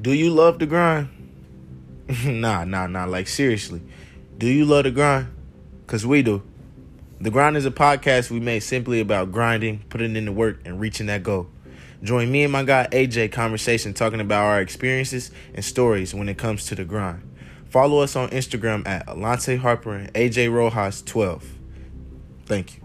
Do you love the grind? nah, nah, nah. Like, seriously. Do you love the grind? Because we do. The Grind is a podcast we made simply about grinding, putting in the work, and reaching that goal. Join me and my guy AJ conversation talking about our experiences and stories when it comes to the grind. Follow us on Instagram at Alante Harper and AJ Rojas 12. Thank you.